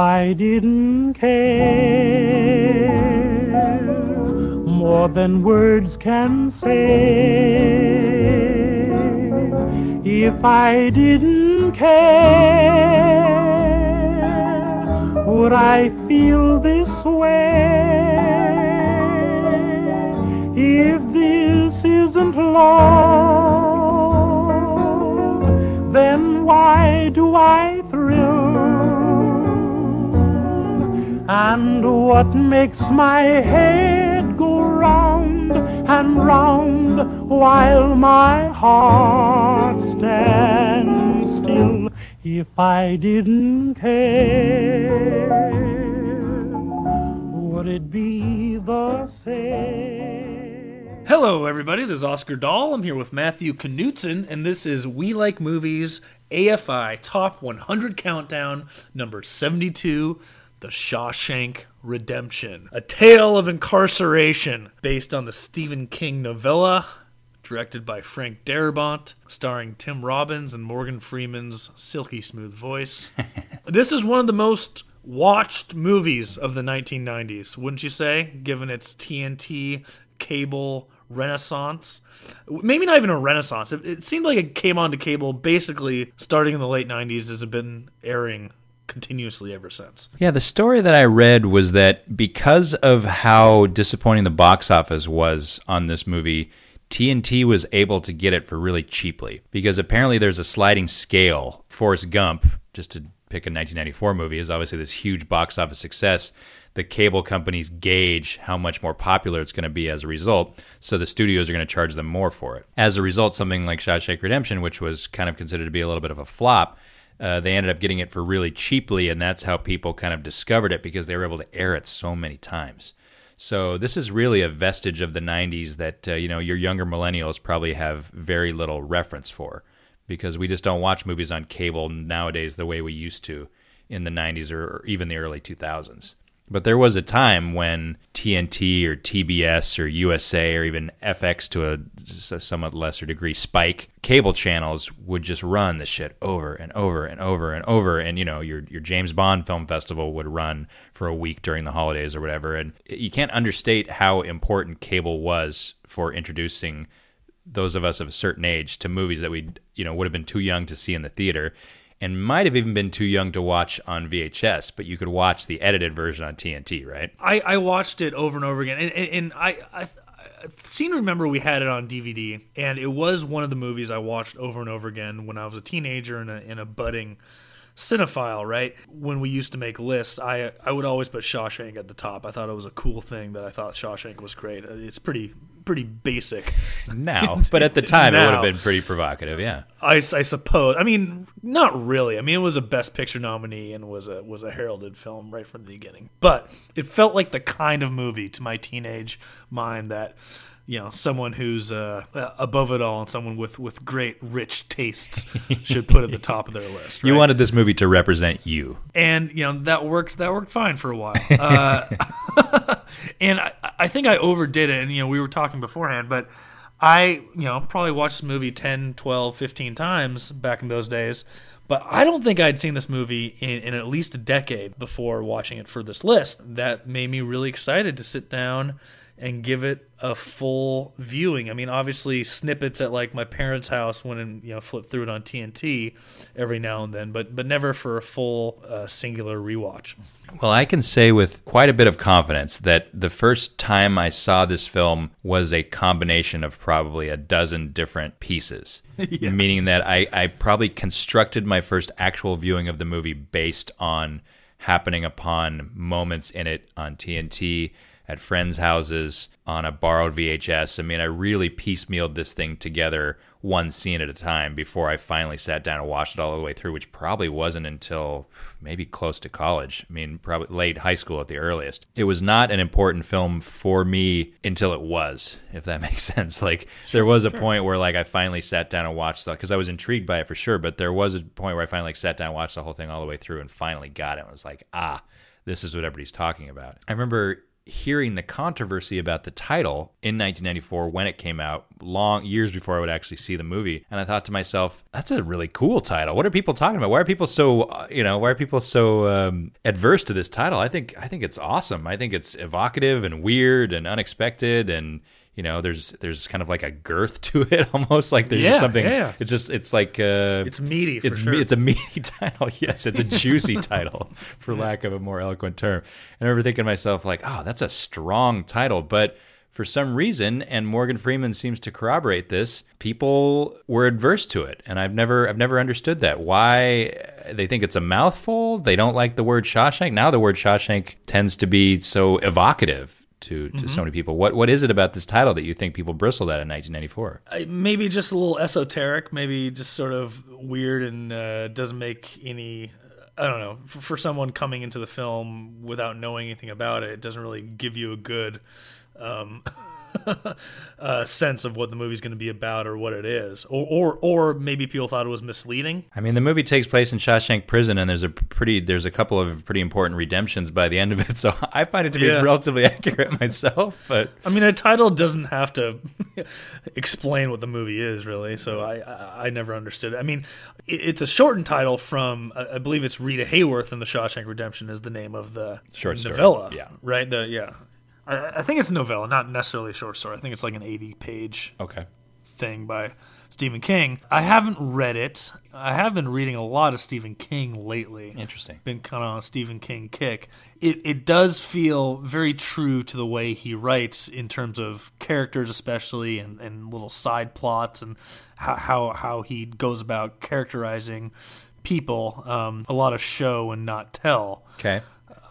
I didn't care more than words can say, if I didn't care, would I feel this way? If this isn't love, And what makes my head go round and round while my heart stands still? If I didn't care, would it be the same? Hello, everybody. This is Oscar Dahl. I'm here with Matthew Knutson, and this is We Like Movies AFI Top 100 Countdown, number 72 The Shawshank Redemption. A tale of incarceration based on the Stephen King novella, directed by Frank Darabont, starring Tim Robbins and Morgan Freeman's silky smooth voice. this is one of the most watched movies of the 1990s, wouldn't you say, given its TNT cable renaissance. Maybe not even a renaissance. It, it seemed like it came onto cable basically starting in the late 90s as it been airing continuously ever since. Yeah, the story that I read was that because of how disappointing the box office was on this movie, TNT was able to get it for really cheaply because apparently there's a sliding scale. Forrest Gump, just to pick a 1994 movie, is obviously this huge box office success. The cable companies gauge how much more popular it's going to be as a result, so the studios are going to charge them more for it. As a result, something like Shawshank Redemption, which was kind of considered to be a little bit of a flop, uh, they ended up getting it for really cheaply, and that's how people kind of discovered it because they were able to air it so many times. So this is really a vestige of the '90s that uh, you know your younger millennials probably have very little reference for, because we just don't watch movies on cable nowadays the way we used to in the '90s or, or even the early 2000s. But there was a time when TNT or TBS or USA or even FX to a, a somewhat lesser degree, Spike cable channels would just run the shit over and over and over and over. And you know, your your James Bond film festival would run for a week during the holidays or whatever. And you can't understate how important cable was for introducing those of us of a certain age to movies that we you know would have been too young to see in the theater and might have even been too young to watch on VHS, but you could watch the edited version on TNT, right? I, I watched it over and over again, and, and, and I, I, I seem to remember we had it on DVD, and it was one of the movies I watched over and over again when I was a teenager and a, and a budding cinephile, right? When we used to make lists, I I would always put Shawshank at the top. I thought it was a cool thing that I thought Shawshank was great. It's pretty pretty basic now, but at the time now, it would have been pretty provocative. Yeah, I, I suppose. I mean, not really. I mean, it was a Best Picture nominee and was a was a heralded film right from the beginning. But it felt like the kind of movie to my teenage mind that you know someone who's uh, above it all and someone with with great rich tastes should put at the top of their list. Right? You wanted this movie to represent you, and you know that worked. That worked fine for a while. Uh, and I, I think I overdid it. And you know we were talking beforehand, but I you know probably watched this movie 10, 12, 15 times back in those days. But I don't think I'd seen this movie in, in at least a decade before watching it for this list. That made me really excited to sit down and give it a full viewing. I mean, obviously snippets at like my parents' house when and you know flip through it on TNT every now and then, but but never for a full uh, singular rewatch. Well, I can say with quite a bit of confidence that the first time I saw this film was a combination of probably a dozen different pieces. yeah. Meaning that I, I probably constructed my first actual viewing of the movie based on happening upon moments in it on TNT at friends' houses on a borrowed VHS. I mean, I really piecemealed this thing together one scene at a time before I finally sat down and watched it all the way through, which probably wasn't until maybe close to college. I mean, probably late high school at the earliest. It was not an important film for me until it was, if that makes sense. Like, sure, there was a sure. point where, like, I finally sat down and watched it because I was intrigued by it for sure, but there was a point where I finally like, sat down and watched the whole thing all the way through and finally got it. and was like, ah, this is what everybody's talking about. I remember hearing the controversy about the title in 1994 when it came out, long years before I would actually see the movie, and I thought to myself, "That's a really cool title. What are people talking about? Why are people so, uh, you know, why are people so um, adverse to this title? I think I think it's awesome. I think it's evocative and weird and unexpected and." You know, there's there's kind of like a girth to it, almost like there's Yeah, just something. yeah. It's just it's like uh, It's meaty for it's sure. it's a meaty title. Yes, it's a juicy title, for lack of a more eloquent term. And I remember thinking to myself, like, oh, that's a strong title. But for some reason, and Morgan Freeman seems to corroborate this, people were adverse to it, and I've never I've never understood that. Why they think it's a mouthful? They don't like the word Shawshank. Now the word Shawshank tends to be so evocative. To, to so many people, what what is it about this title that you think people bristled at in 1994? I- maybe just a little esoteric, maybe just sort of weird and uh, doesn't make any. I don't know. For, for someone coming into the film without knowing anything about it, it doesn't really give you a good um, uh, sense of what the movie's going to be about or what it is, or, or or maybe people thought it was misleading. I mean, the movie takes place in Shawshank Prison, and there's a pretty, there's a couple of pretty important redemptions by the end of it. So I find it to be Yeah. relatively accurate myself. But I mean, a title doesn't have to explain what the movie is, really. So I, I, I never understood. it. I mean, it, it's a shortened title from, I believe it's Rita Hayworth in The Shawshank Redemption is the name of the Short story, novella. yeah. right. The yeah, I, I think it's a novella, not necessarily a short story. I think it's like an eighty-page okay, thing by Stephen King. I haven't read it. I have been reading a lot of Stephen King lately interesting. been kind of on a Stephen King kick. It it does feel very true to the way he writes in terms of characters, especially and, and little side plots, and how how, how he goes about characterizing people. Um, a lot of show and not tell Okay,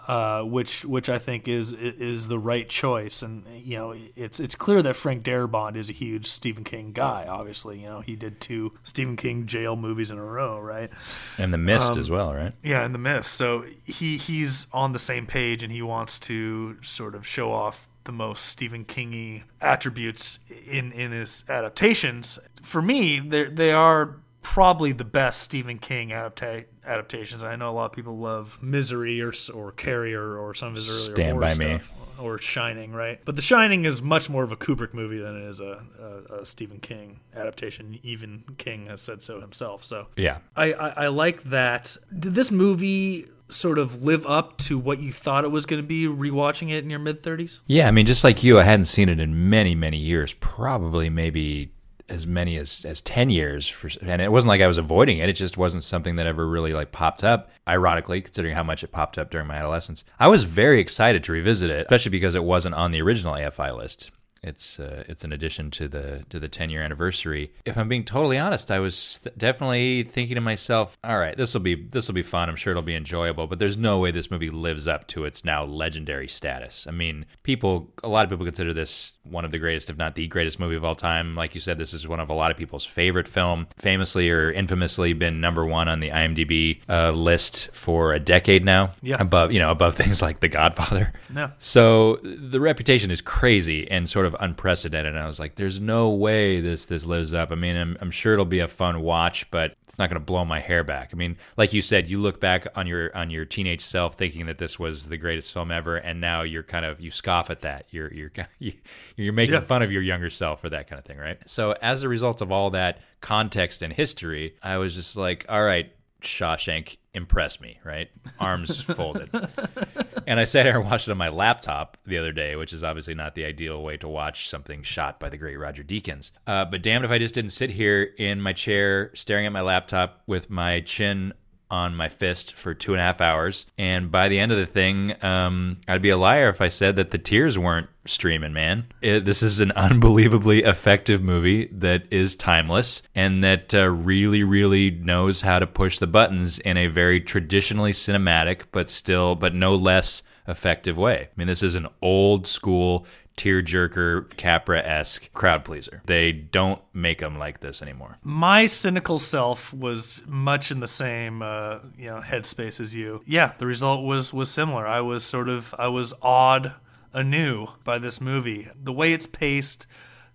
uh, which which I think is is the right choice. And you know, it's it's clear that Frank Darabont is a huge Stephen King guy. Obviously, you know, he did two Stephen King jail movies in a row, right? and the Mist Um, as well, right? Yeah, and the mist. So he he's on the same page, and he wants to sort of show off the most Stephen Kingy attributes in in his adaptations. For me, they they are probably the best Stephen King adapta- adaptations. I know a lot of people love Misery or or Carrie or, some of his earlier Stand horror by Me. Or Shining, right? But The Shining is much more of a Kubrick movie than it is a, a, a Stephen King adaptation. Even King has said so himself. So Yeah, I, I, I like that. Did this movie sort of live up to what you thought it was going to be rewatching it in your mid 30s? yeah. I mean, just like you, I hadn't seen it in many, many years. Probably, maybe as many as as ten years. For, and it wasn't like I was avoiding it. It just wasn't something that ever really like popped up. Ironically, considering how much it popped up during my adolescence, I was very excited to revisit it, especially because it wasn't on the original AFI list. It's uh, it's an addition to the to the 10 year anniversary. If I'm being totally honest, I was th- definitely thinking to myself, "All right, this will be this will be fun. I'm sure it'll be enjoyable." But there's no way this movie lives up to its now legendary status. I mean, people, a lot of people consider this one of the greatest, if not the greatest movie of all time. Like you said, this is one of a lot of people's favorite film. Famously or infamously, been number one on the IMDb uh, list for a decade now. Yeah. above you know above things like The Godfather. No. So the reputation is crazy and sort of unprecedented. And I was like, "There's no way this this lives up." I mean, I'm, I'm sure it'll be a fun watch, but it's not going to blow my hair back. I mean, like you said, you look back on your on your teenage self thinking that this was the greatest film ever, and now you're kind of you scoff at that. You're you're you're making Yeah. fun of your younger self for that kind of thing, right? So as a result of all that context and history, I was just like, "All right." Shawshank impress me, right? Arms folded. And I sat here and watched it on my laptop the other day, which is obviously not the ideal way to watch something shot by the great Roger Deakins. Uh, but damned if I just didn't sit here in my chair staring at my laptop with my chin on my fist for two and a half hours. And by the end of the thing, um, I'd be a liar if I said that the tears weren't streaming, man. It, this is an unbelievably effective movie that is timeless and that uh, really, really knows how to push the buttons in a very traditionally cinematic, but still, but no less effective way. I mean, this is an old school tearjerker, Capra esque crowd pleaser. They don't make them like this anymore. My cynical self was much in the same uh, you know headspace as you. Yeah, the result was was similar. I was sort of I was awed anew by this movie. The way it's paced,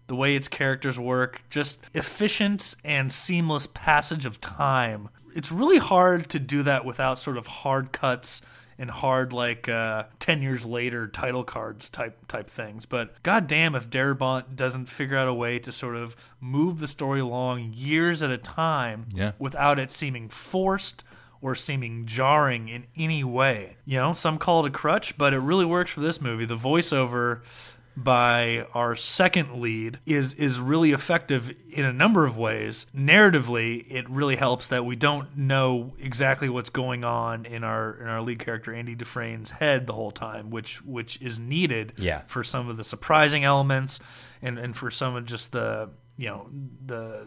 the way its characters work, just efficient and seamless passage of time. It's really hard to do that without sort of hard cuts and hard like uh, 10 years later title cards type type things. But goddamn if Darabont doesn't figure out a way to sort of move the story along years at a time Yeah. without it seeming forced or seeming jarring in any way. You know some call it a crutch but it really works for this movie. The voiceover by our second lead is is really effective in a number of ways. Narratively, it really helps that we don't know exactly what's going on in our in our lead character Andy Dufresne's head the whole time, which which is needed Yeah. for some of the surprising elements and and for some of just the you know the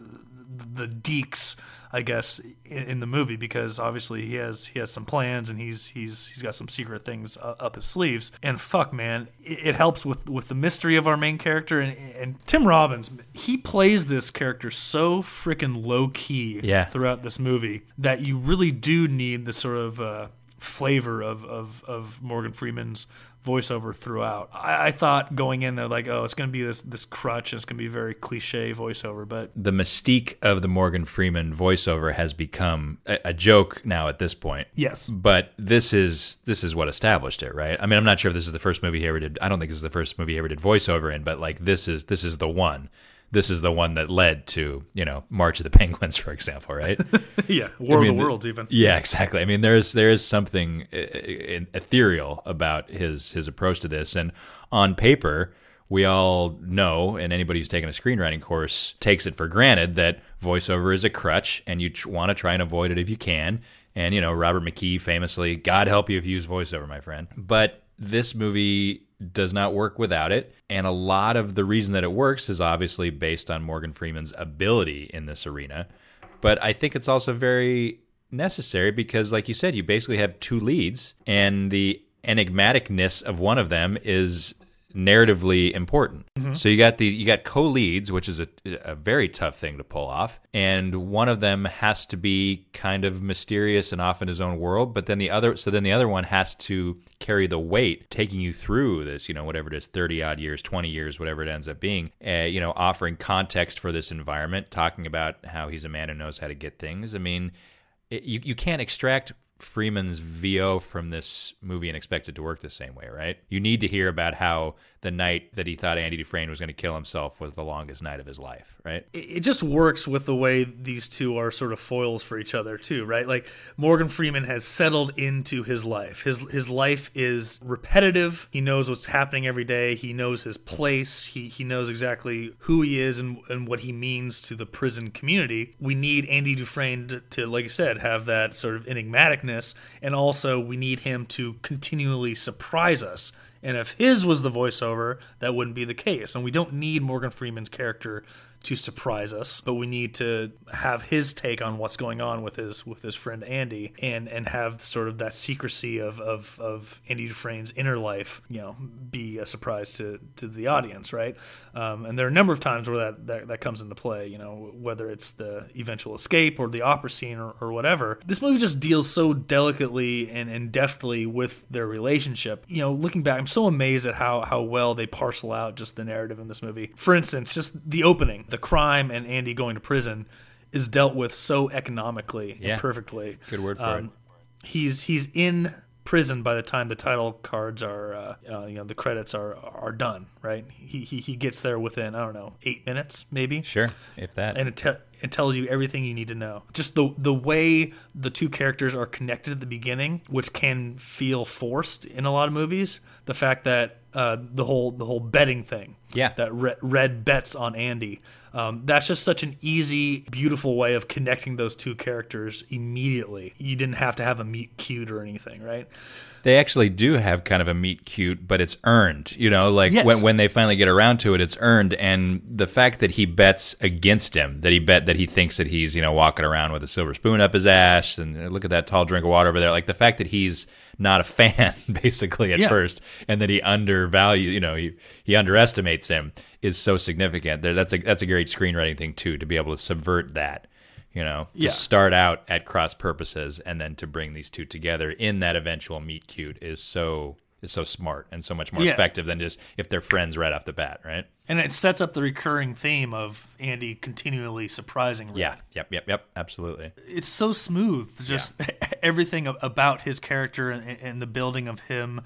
the deeks I guess in, in the movie because obviously he has he has some plans and he's he's he's got some secret things uh, up his sleeves and fuck man it, it helps with with the mystery of our main character and and Tim Robbins he plays this character so freaking low key Yeah. throughout this movie that you really do need the sort of uh, flavor of, of of Morgan Freeman's voiceover throughout. I, I thought going in there like, oh, it's going to be this this crutch. It's going to be very cliche voiceover, but The mystique of the Morgan Freeman voiceover has become a, a joke now at this point. yes, But this is this is what established it, right? I mean, I'm not sure if this is the first movie he ever did. I don't think this is the first movie he ever did voiceover in, but like this is this is the one. This is the one that led to you know March of the Penguins, for example, right? yeah, War mean, of the the- Worlds even. Yeah, exactly. I mean, there's there is something uh, uh, ethereal about his his approach to this, and on paper, we all know, and anybody who's taken a screenwriting course takes it for granted that voiceover is a crutch, and you tr- want to try and avoid it if you can. And you know, Robert McKee famously, "God help you if you use voiceover, my friend." But this movie does not work without it. And a lot of the reason that it works is obviously based on Morgan Freeman's ability in this arena. But I think it's also very necessary because, like you said, you basically have two leads, and the enigmaticness of one of them is narratively important. So you got the you got co-leads, which is a, a very tough thing to pull off, and one of them has to be kind of mysterious and off in his own world, but then the other so then the other one has to carry the weight, taking you through this, you know, whatever it is, thirty odd years, twenty years, whatever it ends up being, uh, you know, offering context for this environment, talking about how he's a man who knows how to get things. I mean, it, you you can't extract Freeman's VO from this movie and expect it to work the same way, right? You need to hear about how the night that he thought Andy Dufresne was going to kill himself was the longest night of his life, right? it just works with the way these two are sort of foils for each other too, right? Like Morgan Freeman has settled into his life. His his life is repetitive. He knows what's happening every day. He knows his place. He he knows exactly who he is and, and what he means to the prison community. We need Andy Dufresne to, to like I said, have that sort of enigmaticness, and also we need him to continually surprise us. And if his was the voiceover, that wouldn't be the case. And we don't need Morgan Freeman's character to surprise us, but we need to have his take on what's going on with his with his friend Andy, and and have sort of that secrecy of of, of Andy Dufresne's inner life, you know, be a surprise to to the audience, right? Um, and there are a number of times where that, that that comes into play, you know, whether it's the eventual escape or the opera scene or, or whatever. This movie just deals so delicately and, and deftly with their relationship. You know, looking back, I'm so amazed at how how well they parcel out just the narrative in this movie. For instance, just the opening, the crime and Andy going to prison is dealt with so economically Yeah. and perfectly. Good word for Um, it. He's he's in prison by the time the title cards are uh, uh, you know the credits are are done right he, he he gets there within i don't know eight minutes maybe Sure, if that. and it, te- it tells you everything you need to know. Just the the way the two characters are connected at the beginning, which can feel forced in a lot of movies. The fact that uh, the whole the whole betting thing, Yeah. that Red, Red bets on Andy. Um, that's just such an easy, beautiful way of connecting those two characters immediately. You didn't have to have a meet cute or anything, right? They actually do have kind of a meet cute, but it's earned. You know, like Yes. when when they finally get around to it, it's earned. And the fact that he bets against him, that he bet that he thinks that he's you know walking around with a silver spoon up his ass, and uh, look at that tall drink of water over there. Like the fact that he's not a fan basically at Yeah. first, and that he undervalue, you know, he he underestimates him is so significant. There, that's a that's a great screenwriting thing too to be able to subvert that. You know, to Yeah. start out at cross purposes and then to bring these two together in that eventual meet cute is so is so smart and so much more Yeah. effective than just if they're friends right off the bat, right? And it sets up the recurring theme of Andy continually surprising. Yeah. Yep. Yep. Yep. Absolutely. it's so smooth. Just everything about his character and, and the building of him,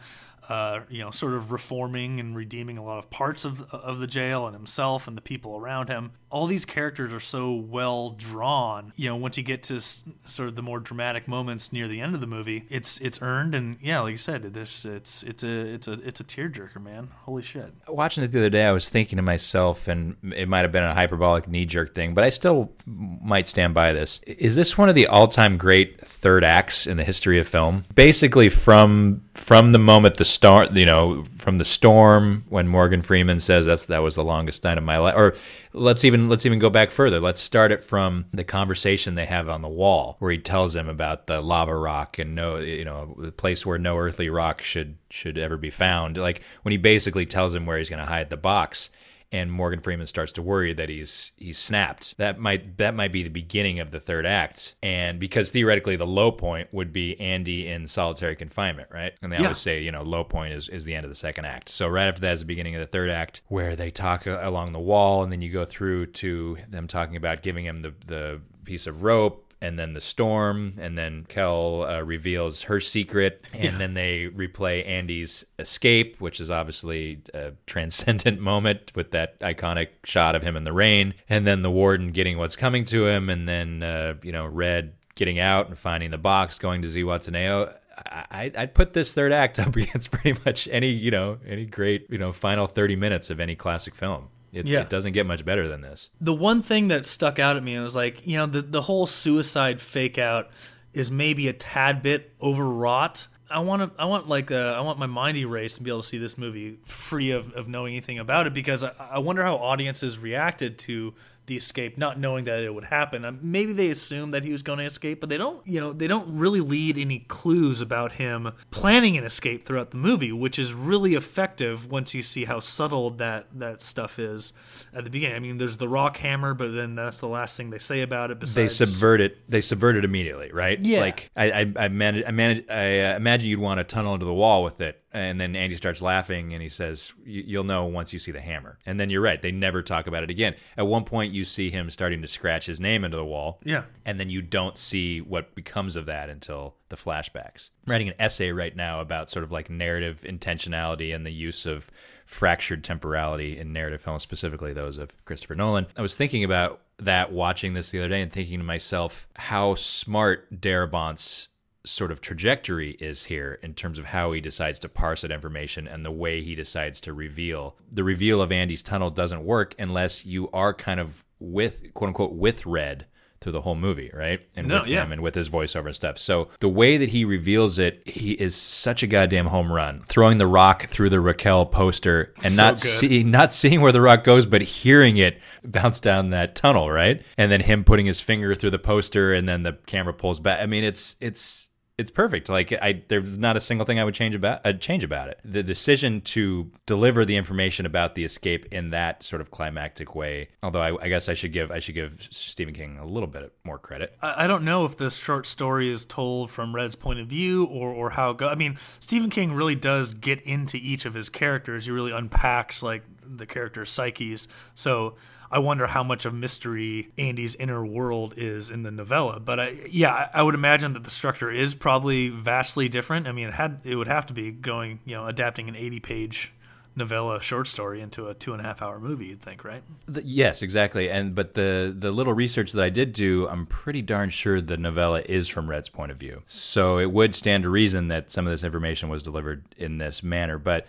uh, you know, sort of reforming and redeeming a lot of parts of of the jail and himself and the people around him. All these characters are so well drawn. You know, once you get to sort of the more dramatic moments near the end of the movie, it's it's earned and yeah, like you said, this it's it's a it's a it's a tearjerker, man. Holy shit. Watching it the other day, I was thinking to myself, and it might have been a hyperbolic knee jerk thing, but I still might stand by this. Is this one of the all time great third acts in the history of film? Basically, from from the moment the start, you know, from the storm when Morgan Freeman says that's that was the longest night of my life, or let's even let's even go back further. Let's start it from the conversation they have on the wall, where he tells them about the lava rock and no, you know, the place where no earthly rock should should ever be found. Like when he basically tells him where he's going to hide the box and Morgan Freeman starts to worry that he's he's snapped. That might that might be the beginning of the third act, and because theoretically the low point would be Andy in solitary confinement, right? And they Yeah. always say you know low point is is the end of the second act. So right after that is the beginning of the third act, where they talk uh, along the wall, and then you go through to them talking about giving him the the piece of rope. And then the storm, and then Kel uh, reveals her secret, and then they replay Andy's escape, which is obviously a transcendent moment with that iconic shot of him in the rain, and then the warden getting what's coming to him, and then uh, you know Red getting out and finding the box, going to Zihuatanejo. I, I- I'd put this third act up against pretty much any you know any great you know final thirty minutes of any classic film. It, Yeah. it doesn't get much better than this. the one thing that stuck out at me was like you know the the whole suicide fake out is maybe a tad bit overwrought i want to i want like uh, i want my mind erased and be able to see this movie free of, of knowing anything about it because I, I wonder how audiences reacted to the escape not knowing that it would happen Um, maybe they assumed that he was going to escape but they don't you know they don't really lead any clues about him planning an escape throughout the movie which is really effective once you see how subtle that that stuff is at the beginning i mean there's the rock hammer but then that's the last thing they say about it Besides, they subvert it. They subvert it immediately, right? Yeah. Like I, I, I manage, I manage, I uh, imagine you'd want to tunnel into the wall with it, and then Andy starts laughing, and he says, "You- "You'll know once you see the hammer." And then you're right; they never talk about it again. At one point, you see him starting to scratch his name into the wall, Yeah. and then you don't see what becomes of that until the flashbacks. I'm writing an essay right now about sort of like narrative intentionality and the use of fractured temporality in narrative films, specifically those of Christopher Nolan. I was thinking about that watching this the other day and thinking to myself how smart Darabont's sort of trajectory is here in terms of how he decides to parse that information and the way he decides to reveal. The reveal of Andy's tunnel doesn't work unless you are kind of with quote unquote with Red through the whole movie, right? And No, with yeah. him and with his voiceover and stuff. So the way that he reveals it, he is such a goddamn home run. Throwing the rock through the Raquel poster and So not seeing not seeing where the rock goes, but hearing it bounce down that tunnel, right? And then him putting his finger through the poster and then the camera pulls back. I mean, it's it's it's perfect. Like I, there's not a single thing I would change about uh, change about it. The decision to deliver the information about the escape in that sort of climactic way. Although I, I guess I should give I should give Stephen King a little bit more credit. I I don't know if this short story is told from Red's point of view or, or how goes. I mean, Stephen King really does get into each of his characters. He really unpacks like the characters' psyches. So I wonder how much of mystery Andy's inner world is in the novella. But I, yeah, I would imagine that the structure is probably vastly different. I mean, it had it would have to be going, you know, adapting an eighty-page novella short story into a two and a half hour movie. You'd think, right? The- yes, exactly. And but the the little research that I did do, I'm pretty darn sure the novella is from Red's point of view. So it would stand to reason that some of this information was delivered in this manner. But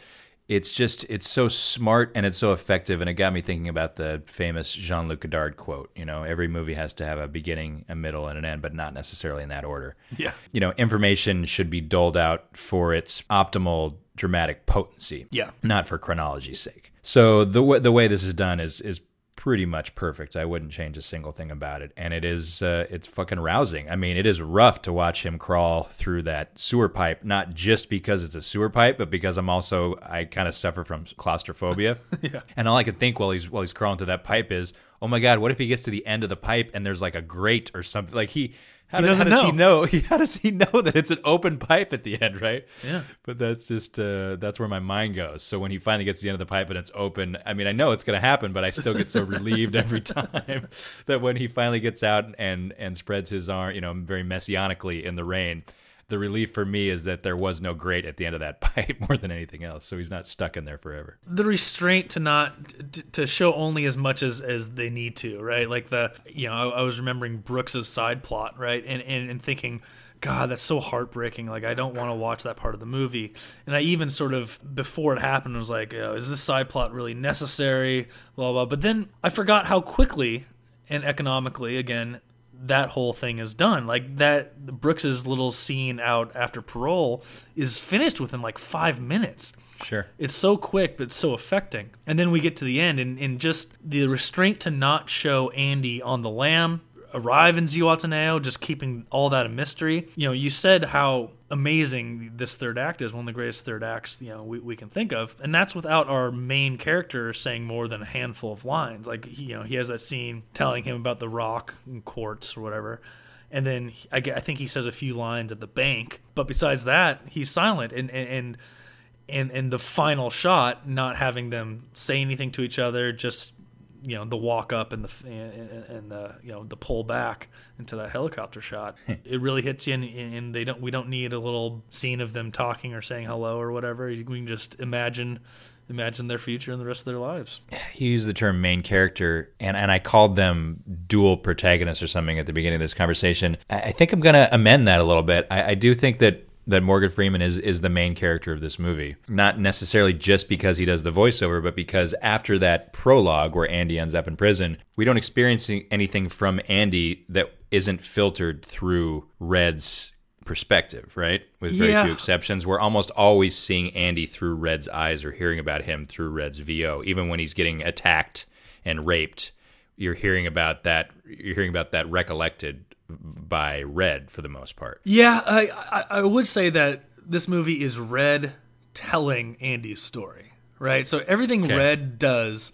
it's just it's so smart and it's so effective, and it got me thinking about the famous Jean Luc Godard quote. You know, every movie has to have a beginning, a middle, and an end, but not necessarily in that order Yeah. you know, information should be doled out for its optimal dramatic potency. Yeah. Not for chronology's sake. So the w- the way this is done is is pretty much perfect. I wouldn't change a single thing about it, and it is uh, it's fucking rousing. I mean, it is rough to watch him crawl through that sewer pipe, not just because it's a sewer pipe, but because I'm also I kind of suffer from claustrophobia. Yeah. And all I can think while he's while he's crawling through that pipe is, oh my god, what if he gets to the end of the pipe and there's like a grate or something? Like he. How He does, doesn't how does he know. know? How does he know that it's an open pipe at the end, right? Yeah. But that's just uh, that's where my mind goes. So when he finally gets to the end of the pipe and it's open, I mean, I know it's going to happen, but I still get so relieved every time that when he finally gets out and and spreads his arm, you know, very messianically in the rain. The relief for me is that there was no grate at the end of that pipe more than anything else, so he's not stuck in there forever. the restraint to not to, to show only as much as as they need to right? Like the you know i, I was remembering brooks's side plot right? And, and and thinking god that's so heartbreaking. Like i don't want to watch that part of the movie. And i even sort of before it happened was like oh, is this side plot really necessary? Blah blah. But then i forgot how quickly and economically again that whole thing is done like that brooks's little scene out after parole is finished within like five minutes Sure. it's so quick, but it's so affecting. And then we get to the end, and, and just the restraint to not show Andy on the lam, arrive in Zihuatanejo, just keeping all that a mystery. You know, you said how amazing this third act is, one of the greatest third acts, you know, we, we can think of. And that's without our main character saying more than a handful of lines. Like, you know, he has that scene telling him about the rock and quartz or whatever. And then I, I think he says a few lines at the bank, but besides that, he's silent. And, and, and and and the final shot not having them say anything to each other just you know the walk up and the and, and the you know the pull back into that helicopter shot it really hits you and, and they don't we don't need a little scene of them talking or saying hello or whatever we can just imagine imagine their future and the rest of their lives he used the term main character and, and I called them dual protagonists or something at the beginning of this conversation. I, I think I'm going to amend that a little bit. I, I do think that that Morgan Freeman is is the main character of this movie. Not necessarily just because he does the voiceover, but because after that prologue where Andy ends up in prison, we don't experience anything from Andy that isn't filtered through Red's perspective, right? With very Yeah. few exceptions. We're almost always seeing Andy through Red's eyes or hearing about him through Red's VO, even when he's getting attacked and raped. You're hearing about that. You're hearing about that recollected by Red for the most part. yeah I, I i would say that this movie is red telling andy's story right so everything Okay. red does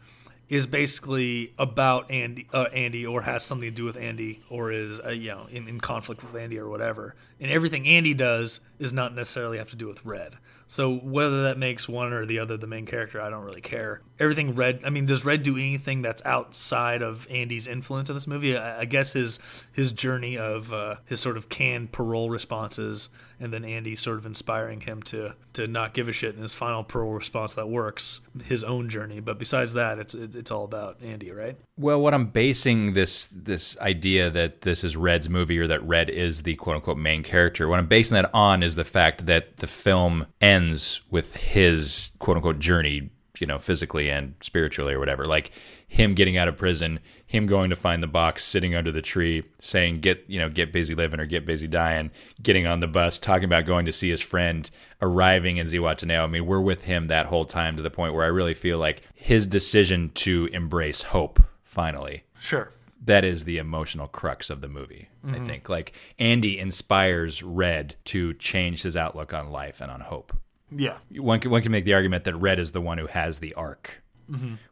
is basically about Andy, uh, Andy, or has something to do with Andy, or is uh, you know in, in conflict with Andy or whatever. And everything Andy does is not necessarily have to do with Red. So whether that makes one or the other the main character, I don't really care. Everything Red, I mean, does Red do anything that's outside of Andy's influence in this movie? I, I guess his his journey of uh, his sort of canned parole responses, and then Andy sort of inspiring him to to not give a shit in his final parole response that works. His own journey, but besides that, it's it, it's all about Andy, right? Well, what I'm basing this this idea that this is Red's movie or that Red is the quote unquote main character, what I'm basing that on is the fact that the film ends with his quote unquote journey, you know, physically and spiritually or whatever. Like him getting out of prison, him going to find the box, sitting under the tree, saying "get you know get busy living" or "get busy dying," getting on the bus, talking about going to see his friend, arriving in Zihuatanejo. I mean, we're with him that whole time to the point where I really feel like his decision to embrace hope finally Sure. that is the emotional crux of the movie. I mm-hmm. think like Andy inspires Red to change his outlook on life and on hope. Yeah. One can, one can make the argument that Red is the one who has the arc,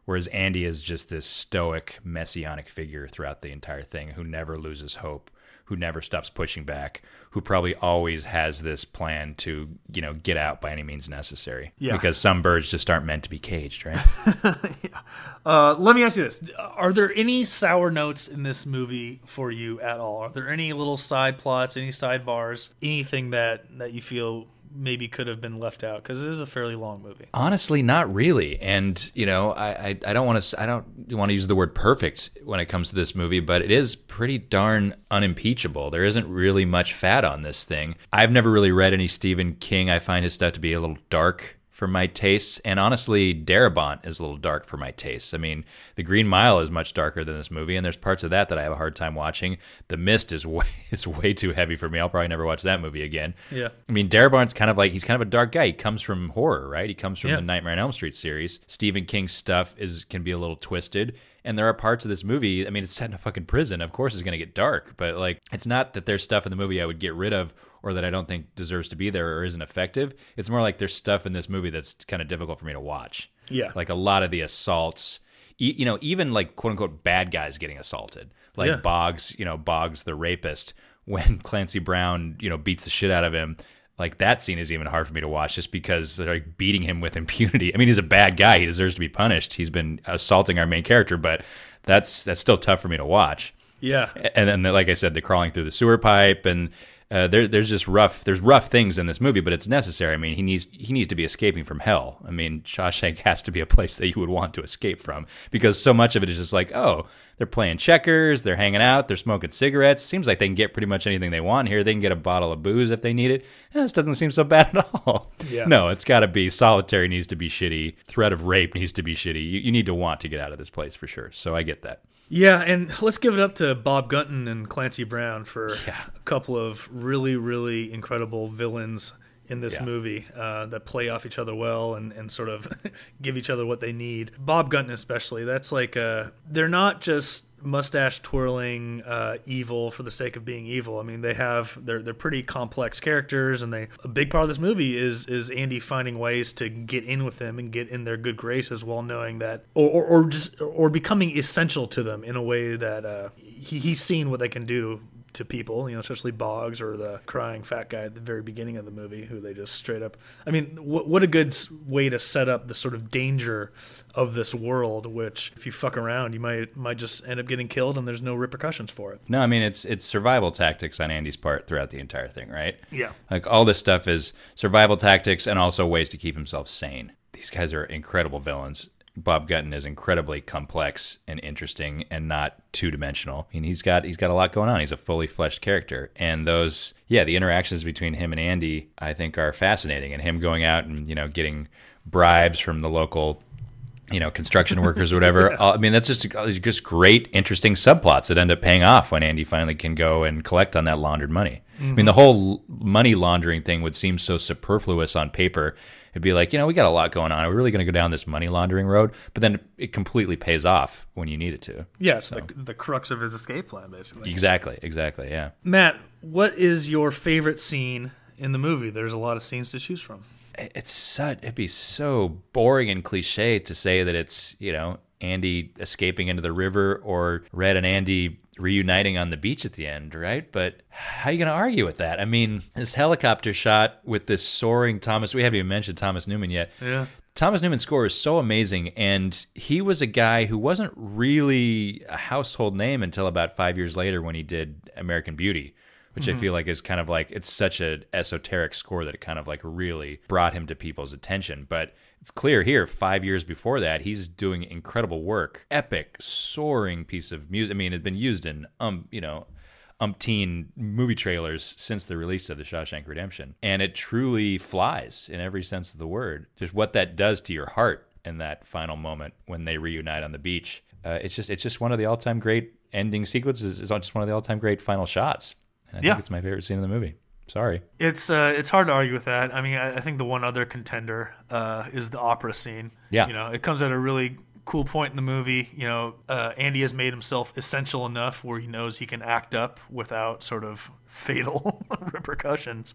whereas Andy is just this stoic messianic figure throughout the entire thing who never loses hope, who never stops pushing back, who probably always has this plan to you know get out by any means necessary. Yeah. because some birds just aren't meant to be caged, right? Uh, let me ask you this: Are there any sour notes in this movie for you at all? Are there any little side plots, any sidebars, anything that that you feel maybe could have been left out? Because it is a fairly long movie. Honestly, not really. And you know, I I, I don't want to I don't want to use the word perfect when it comes to this movie, but it is pretty darn unimpeachable. There isn't really much fat on this thing. I've never really read any Stephen King. I find his stuff to be a little dark for my tastes, and honestly, Darabont is a little dark for my tastes. I mean, The Green Mile is much darker than this movie, and there's parts of that that I have a hard time watching. The Mist is way is way too heavy for me. I'll probably never watch that movie again. Yeah. I mean, Darabont's kind of like he's kind of a dark guy. He comes from horror, right? He comes from Yeah. the Nightmare on Elm Street series. Stephen King's stuff is can be a little twisted, and there are parts of this movie. I mean, it's set in a fucking prison. Of course, it's going to get dark, but like, it's not that there's stuff in the movie I would get rid of or that I don't think deserves to be there or isn't effective. It's more like there's stuff in this movie that's kind of difficult for me to watch. Yeah. like a lot of the assaults. e- you know, even like quote unquote bad guys getting assaulted, like Yeah. Boggs, you know, Boggs the rapist, when Clancy Brown, you know, beats the shit out of him. Like that scene is even hard for me to watch just because they're like beating him with impunity. I mean, he's a bad guy. He deserves to be punished. He's been assaulting our main character, but that's that's still tough for me to watch. Yeah. And then, like I said, the crawling through the sewer pipe, and uh, there, there's just rough. There's rough things in this movie, but it's necessary. I mean, he needs he needs to be escaping from hell. I mean, Shawshank has to be a place that you would want to escape from because so much of it is just like, oh, they're playing checkers, they're hanging out, they're smoking cigarettes. Seems like they can get pretty much anything they want here. They can get a bottle of booze if they need it. Eh, this doesn't seem so bad at all. Yeah. No, it's got to be solitary needs to be shitty. Threat of rape needs to be shitty. You, you need to want to get out of this place for sure. So I get that. Yeah, and let's give it up to Bob Gunton and Clancy Brown for a couple of really, really incredible villains in this Yeah. movie uh, that play off each other well and, and sort of give each other what they need. Bob Gunton, especially, that's like uh, they're not just mustache twirling uh, evil for the sake of being evil. I mean, they have they're they're pretty complex characters, and they a big part of this movie is is Andy finding ways to get in with them and get in their good graces while knowing that, or or, or just or becoming essential to them in a way that uh, he, he's seen what they can do to people, you know, especially Boggs or the crying fat guy at the very beginning of the movie, who they just straight up. I mean, what, what a good way to set up the sort of danger of this world, which if you fuck around, you might might just end up getting killed, and there's no repercussions for it. No, I mean it's it's survival tactics on Andy's part throughout the entire thing, right? Yeah. Like all this stuff is survival tactics and also ways to keep himself sane. These guys are incredible villains. Bob Gunton is incredibly complex and interesting and not two dimensional. I mean, he's got he's got a lot going on. He's a fully fleshed character, and those yeah, the interactions between him and Andy I think are fascinating. And him going out and you know getting bribes from the local you know, construction workers or whatever. Uh, I mean, that's just just great, interesting subplots that end up paying off when Andy finally can go and collect on that laundered money. I mean, the whole money laundering thing would seem so superfluous on paper. It'd be like, you know, we got a lot going on. Are we really going to go down this money laundering road? But then it completely pays off when you need it to. Yes, the, the crux of his escape plan, basically. Exactly, exactly, yeah. Matt, what is your favorite scene in the movie? There's a lot of scenes to choose from. it's such it'd be so boring and cliche to say that it's you know Andy escaping into the river or Red and Andy reuniting on the beach at the end, right? But how are you going to argue with that? I mean, this helicopter shot with this soaring Thomas. We haven't even mentioned Thomas Newman yet. Yeah. Thomas Newman's score is so amazing, and he was a guy who wasn't really a household name until about five years later when he did American Beauty, which I mm-hmm. feel like is kind of like it's such an esoteric score that it kind of like really brought him to people's attention. But it's clear here, five years before that, he's doing incredible work, epic, soaring piece of music. I mean, it's been used in um, you know, umpteen movie trailers since the release of the Shawshank Redemption, and it truly flies in every sense of the word. Just what that does to your heart in that final moment when they reunite on the beach. Uh, it's just it's just one of the all time great ending sequences. It's just one of the all time great final shots. And I Yeah. think it's my favorite scene in the movie. Sorry. It's uh, it's hard to argue with that. I mean, I, I think the one other contender uh, is the opera scene. Yeah. you know, it comes at a really cool point in the movie. You know, uh, Andy has made himself essential enough where he knows he can act up without sort of fatal repercussions,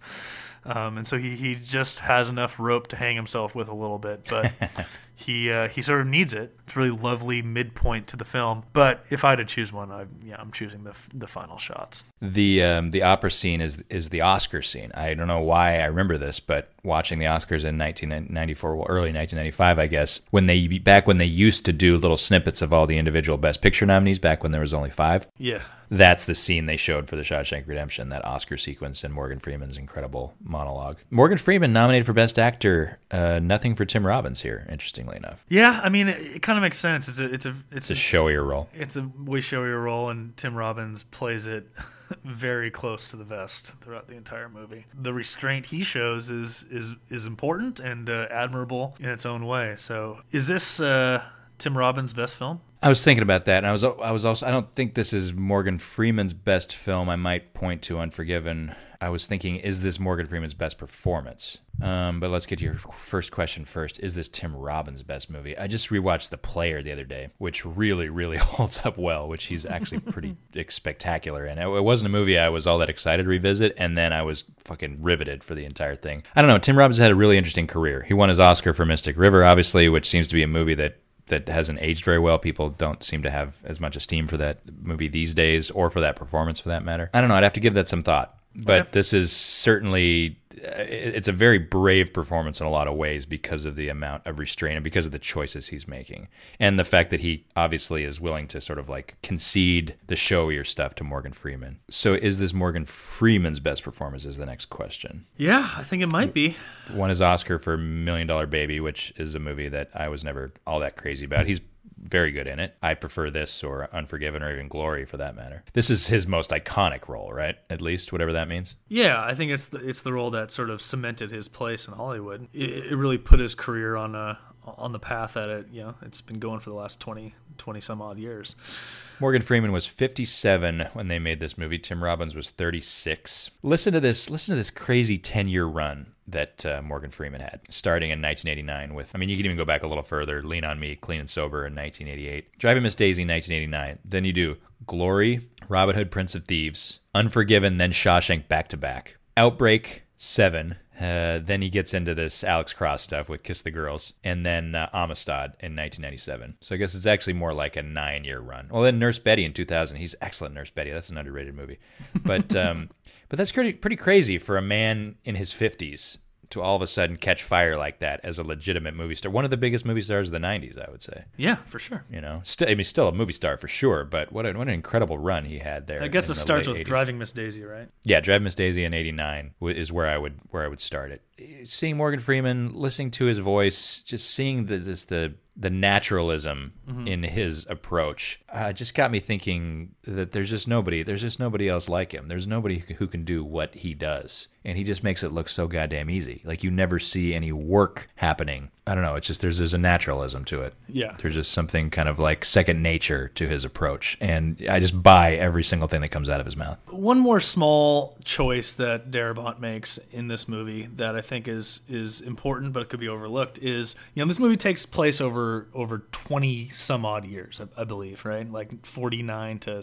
um, and so he, he just has enough rope to hang himself with a little bit, but. He uh, he sort of needs it. It's a really lovely midpoint to the film. But if I had to choose one, I yeah, I'm choosing the the final shots. The um, the opera scene is is the Oscar scene. I don't know why I remember this, but watching the Oscars in 1994, well, early 1995, I guess, when they back when they used to do little snippets of all the individual Best Picture nominees, back when there was only five. Yeah, That's the scene they showed for the Shawshank Redemption, that Oscar sequence and Morgan Freeman's incredible monologue. Morgan Freeman nominated for Best Actor, uh, nothing for Tim Robbins here, interestingly enough. yeah. I mean, it, it kind of makes sense. It's a it's a it's It's a showier role. it's a way showier role, and Tim Robbins plays it very close to the vest throughout the entire movie. The restraint he shows is is is important and uh, admirable in its own way. So, is this uh, Tim Robbins' best film? I was thinking about that, and I was I was also I don't think this is Morgan Freeman's best film. I might point to Unforgiven. I was thinking, is this Morgan Freeman's best performance? Um, but let's get to your first question first. Is this Tim Robbins' best movie? I just rewatched The Player the other day, which really, really holds up well. Which he's actually pretty spectacular, and it, it wasn't a movie I was all that excited to revisit. And then I was fucking riveted for the entire thing. I don't know. Tim Robbins had a really interesting career. He won his Oscar for Mystic River, obviously, which seems to be a movie that that hasn't aged very well. People don't seem to have as much esteem for that movie these days, or for that performance for that matter. I don't know. I'd have to give that some thought. But Okay. this is certainly uh, it's a very brave performance in a lot of ways because of the amount of restraint and because of the choices he's making and the fact that he obviously is willing to sort of like concede the showier stuff to Morgan Freeman. So is this Morgan Freeman's best performance is the next question. Yeah, I think it might be. Won his Oscar for Million Dollar Baby, which is a movie that I was never all that crazy about. He's very good in it. I prefer this or Unforgiven or even Glory for that matter. This is his most iconic role, right? At least whatever that means. Yeah, I think it's the, it's the role that sort of cemented his place in Hollywood. It, it really put his career on a on the path that it you know it's been going for the last 20, 20 some odd years. Morgan Freeman was 57 when they made this movie. Tim Robbins was 36. Listen to this. Listen to this crazy 10 year run that uh, Morgan Freeman had, starting in 1989 with. I mean, you can even go back a little further. Lean on Me, Clean and Sober in 1988. Driving Miss Daisy, 1989. Then you do Glory, Robin Hood, Prince of Thieves, Unforgiven, then Shawshank back to back. Outbreak, Seven. Uh, then he gets into this Alex Cross stuff with Kiss the Girls, and then uh, Amistad in 1997. So I guess it's actually more like a nine-year run. Well, then Nurse Betty in 2000. He's excellent, Nurse Betty. That's an underrated movie, but um, but that's pretty pretty crazy for a man in his 50s to all of a sudden catch fire like that as a legitimate movie star. One of the biggest movie stars of the 90s, I would say. Yeah, for sure. You know, still I mean, still a movie star for sure. But what, a, what an incredible run he had there. I guess it starts with 80s. Driving Miss Daisy, right? Yeah, Driving Miss Daisy in '89 is where I would where I would start it. Seeing Morgan Freeman, listening to his voice, just seeing the this, the the naturalism in his approach, uh, just got me thinking that there's just nobody there's just nobody else like him. There's nobody who who can do what he does, and he just makes it look so goddamn easy. Like you never see any work happening. I don't know. It's just there's there's a naturalism to it. Yeah. There's just something kind of like second nature to his approach, and I just buy every single thing that comes out of his mouth. One more small choice that Darabont makes in this movie that I think is is important, but it could be overlooked is you know this movie takes place over over twenty some odd years, I, I believe, right? Like forty nine to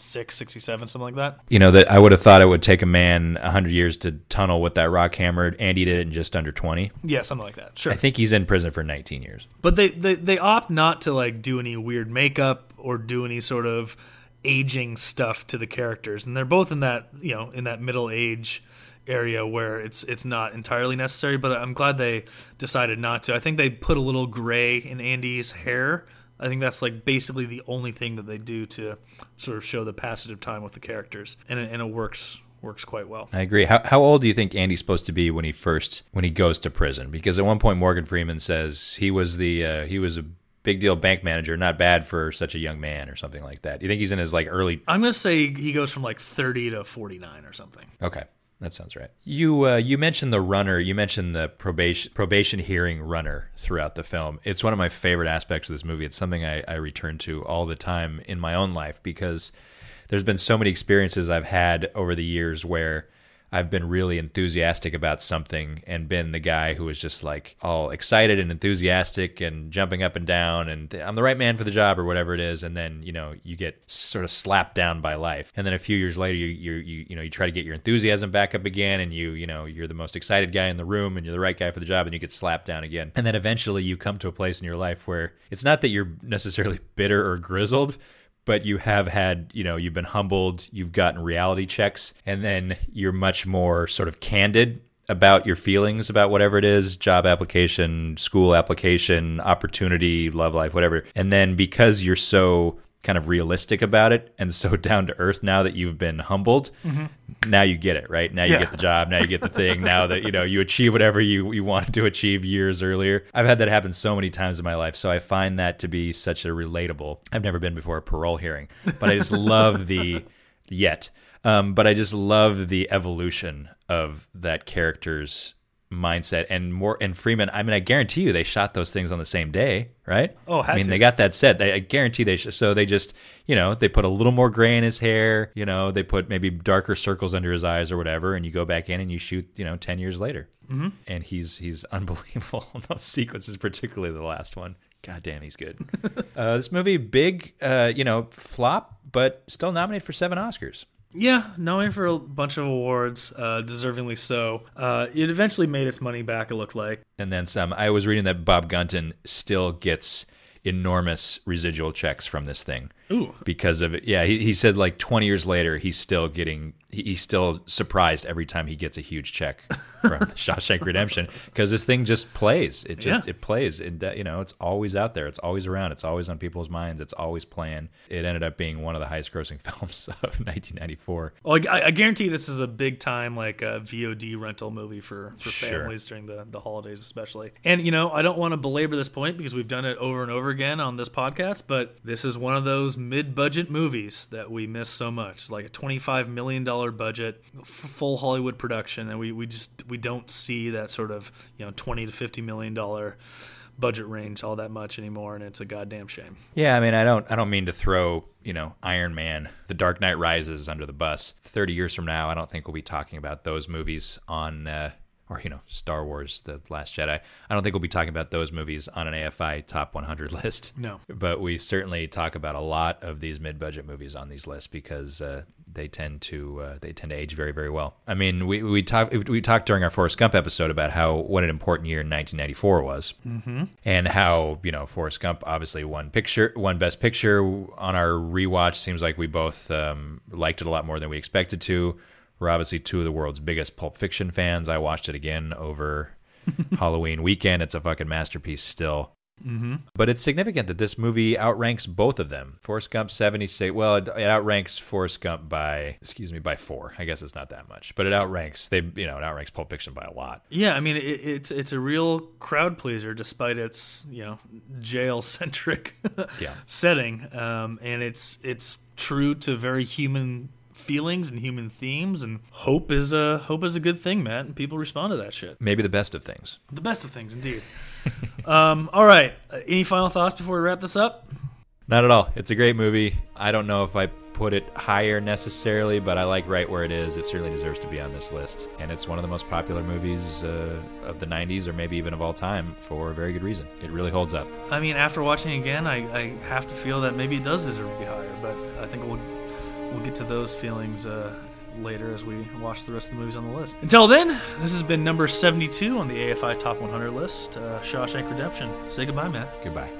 66, 67, something like that. you know that I would have thought it would take a man hundred years to tunnel with that rock hammered. Andy did it in just under twenty. Yeah, something like that. Sure. I think he's in prison for nineteen years. But they, they they opt not to like do any weird makeup or do any sort of aging stuff to the characters, and they're both in that you know in that middle age area where it's it's not entirely necessary. But I'm glad they decided not to. I think they put a little gray in Andy's hair. I think that's like basically the only thing that they do to sort of show the passage of time with the characters, and it, and it works works quite well. I agree. How how old do you think Andy's supposed to be when he first when he goes to prison? Because at one point Morgan Freeman says he was the uh, he was a big deal bank manager, not bad for such a young man or something like that. Do you think he's in his like early? I'm gonna say he goes from like 30 to 49 or something. Okay. That sounds right. You uh, you mentioned the runner. You mentioned the probation probation hearing runner throughout the film. It's one of my favorite aspects of this movie. It's something I, I return to all the time in my own life because there's been so many experiences I've had over the years where I've been really enthusiastic about something and been the guy who was just like all excited and enthusiastic and jumping up and down and I'm the right man for the job or whatever it is and then you know you get sort of slapped down by life. And then a few years later you you you, you know you try to get your enthusiasm back up again and you you know you're the most excited guy in the room and you're the right guy for the job and you get slapped down again. And then eventually you come to a place in your life where it's not that you're necessarily bitter or grizzled but you have had, you know, you've been humbled, you've gotten reality checks, and then you're much more sort of candid about your feelings about whatever it is job application, school application, opportunity, love life, whatever. And then because you're so kind of realistic about it and so down to earth now that you've been humbled, now you get it, right? Now you Yeah. get the job, now you get the thing, now that you know you achieve whatever you, you wanted to achieve years earlier. I've had that happen so many times in my life, so I find that to be such a relatable. I've never been before a parole hearing, but I just love the yet. Um, but I just love the evolution of that character's mindset and Morgan Freeman. I mean, I guarantee you they shot those things on the same day, right? Oh, I mean, to. they got that set. They, I guarantee they. Sh- so they just, you know, they put a little more gray in his hair. You know, they put maybe darker circles under his eyes or whatever, and you go back in and you shoot, you know, ten years later, mm-hmm. and he's he's unbelievable in those sequences, particularly the last one. God damn, he's good. uh, this movie, big, uh, you know, flop, but still nominated for seven Oscars. Yeah, nominated for a bunch of awards, uh, deservingly so. Uh, it eventually made its money back. It looked like. And then some. I was reading that Bob Gunton still gets enormous residual checks from this thing. Ooh. Because of it. Yeah, he, he said like 20 years later, he's still getting, he, he's still surprised every time he gets a huge check from Shawshank Redemption because this thing just plays. It just, Yeah. it plays. It, you know, it's always out there. It's always around. It's always on people's minds. It's always playing. It ended up being one of the highest grossing films of 1994. Well, I, I guarantee this is a big time like uh, VOD rental movie for, for Sure. families during the, the holidays, especially. And you know, I don't want to belabor this point because we've done it over and over again on this podcast, but this is one of those mid-budget movies that we miss so much. Like a twenty-five million dollar budget, full Hollywood production, and we, we just we don't see that sort of you know twenty to fifty million dollar budget range all that much anymore, and it's a goddamn shame. Yeah, I mean, I don't, I don't mean to throw, you know, Iron Man, The Dark Knight Rises under the bus. Thirty years from now, I don't think we'll be talking about those movies on, uh, or you know, Star Wars: The Last Jedi. I don't think we'll be talking about those movies on an AFI Top 100 list. No. but we certainly talk about a lot of these mid-budget movies on these lists because uh, they tend to, uh, they tend to age very, very well. I mean, we we talked we talked during our Forrest Gump episode about how what an important year 1994 was and how you know Forrest Gump obviously won picture, won Best Picture on our rewatch. Seems like we both um, liked it a lot more than we expected to. We're obviously two of the world's biggest Pulp Fiction fans. I watched it again over Halloween weekend. It's a fucking masterpiece still. Mm-hmm. But it's significant that this movie outranks both of them. Forrest Gump 76. Well, it, it outranks Forrest Gump by, excuse me, by four. I guess it's not that much, but it outranks. They, you know, it outranks Pulp Fiction by a lot. Yeah, I mean it, it's it's a real crowd pleaser despite its you know jail centric Yeah. setting, um, and it's it's true to very human feelings and human themes, and hope is a hope is a good thing, Matt, and people respond to that shit. Maybe the best of things. The best of things, indeed. um, all right, uh, any final thoughts before we wrap this up? Not at all. It's a great movie. I don't know if I put it higher necessarily, but I like right where it is. It certainly deserves to be on this list. And it's one of the most popular movies uh, of the 90s or maybe even of all time for a very good reason. It really holds up. I mean, after watching it again, I, I have to feel that maybe it does deserve to be higher, but I think we'll we'll get to those feelings uh, later as we watch the rest of the movies on the list. Until then, this has been number 72 on the AFI Top 100 list, uh, Shawshank Redemption. Say goodbye, Matt. Goodbye.